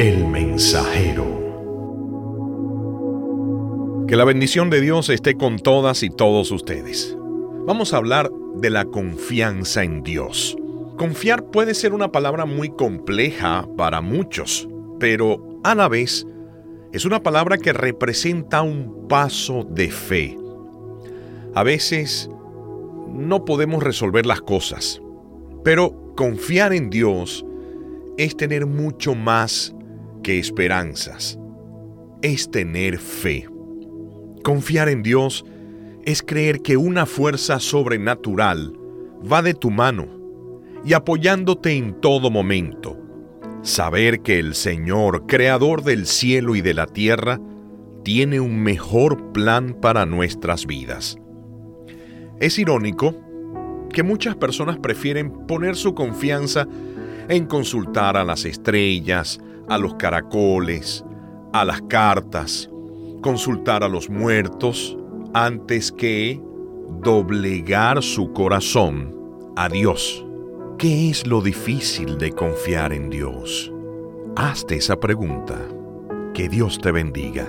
El mensajero. Que la bendición de Dios esté con todas y todos ustedes. Vamos a hablar de la confianza en Dios. Confiar puede ser una palabra muy compleja para muchos, pero a la vez es una palabra que representa un paso de fe. A veces no podemos resolver las cosas, pero confiar en Dios es tener mucho más esperanzas. Es tener fe. Confiar en Dios es creer que una fuerza sobrenatural va de tu mano y apoyándote en todo momento. Saber que el Señor, creador del cielo y de la tierra, tiene un mejor plan para nuestras vidas. Es irónico que muchas personas prefieren poner su confianza en consultar a las estrellas, a los caracoles, a las cartas, consultar a los muertos, antes que doblegar su corazón a Dios. ¿Qué es lo difícil de confiar en Dios? Hazte esa pregunta. Que Dios te bendiga.